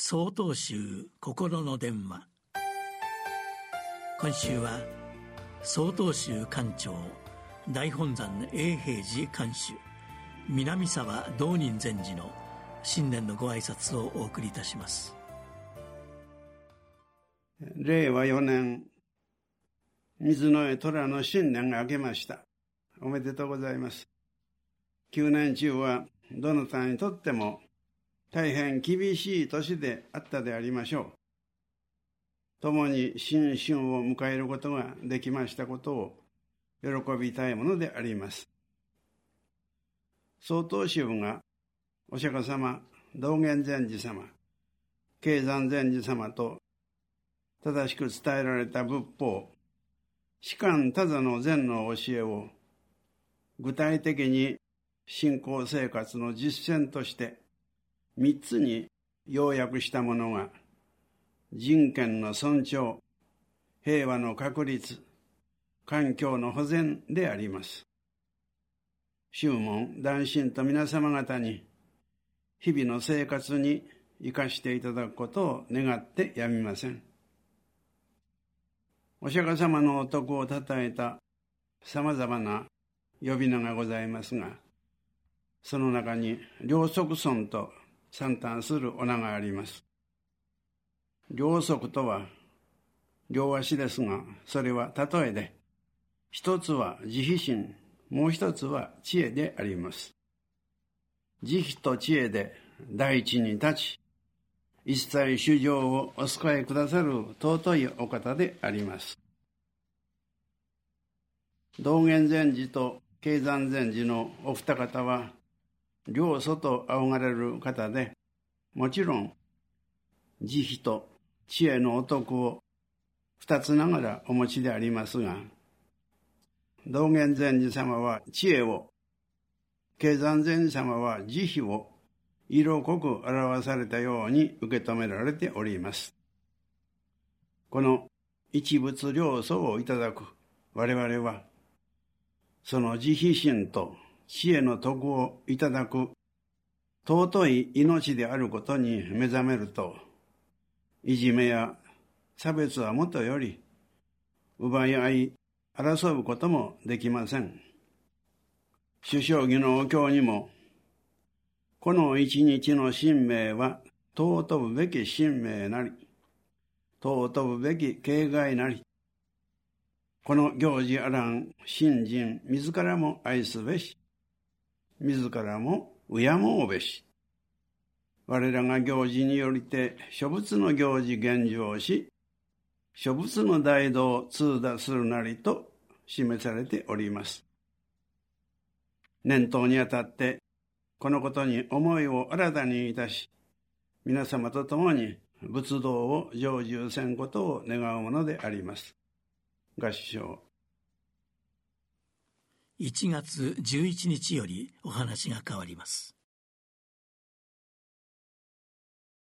総統集心の電話。今週は総統集館長大本山永平寺館主南沢道人禅師の新年のご挨拶をお送りいたします。令和4年水の江虎の新年が明けました。おめでとうございます。9年中はどなたにとっても大変厳しい年であったでありましょう。共に新春を迎えることができましたことを喜びたいものであります。総統支部がお釈迦様、道元禅師様、経山禅師様と正しく伝えられた仏法、士官多座の禅の教えを具体的に信仰生活の実践として三つに要約したものが、人権の尊重、平和の確立、環境の保全であります。宗門、男神と皆様方に、日々の生活に生かしていただくことを願ってやみません。お釈迦様のお徳をたたえた様々な呼び名がございますが、その中に、両足尊と算端する女があります。両足とは両足ですが、それは例えで、一つは慈悲心、もう一つは知恵であります。慈悲と知恵で大地に立ち、一切主情をお使いくださる尊いお方であります。道元禅師と経山禅師のお二方は、両祖と仰がれる方で、もちろん、慈悲と知恵のお得を二つながらお持ちでありますが、道元禅師様は知恵を、経山禅師様は慈悲を色濃く表されたように受け止められております。この一物両素をいただく我々は、その慈悲心と知恵の徳をいただく尊い命であることに目覚めると、いじめや差別はもとより、奪い合い、争うこともできません。首相儀のお経にも、この一日の神明は尊ぶべき神明なり、尊ぶべき形骸なり、この行事あらん信心自らも愛すべし、自らも敬もうべし。我らが行事によりて、諸仏の行事現状し、諸仏の大道を通達するなりと示されております。念頭にあたって、このことに思いを新たにいたし、皆様と共に仏道を成就せんことを願うものであります。合唱。1月11日よりお話が変わります。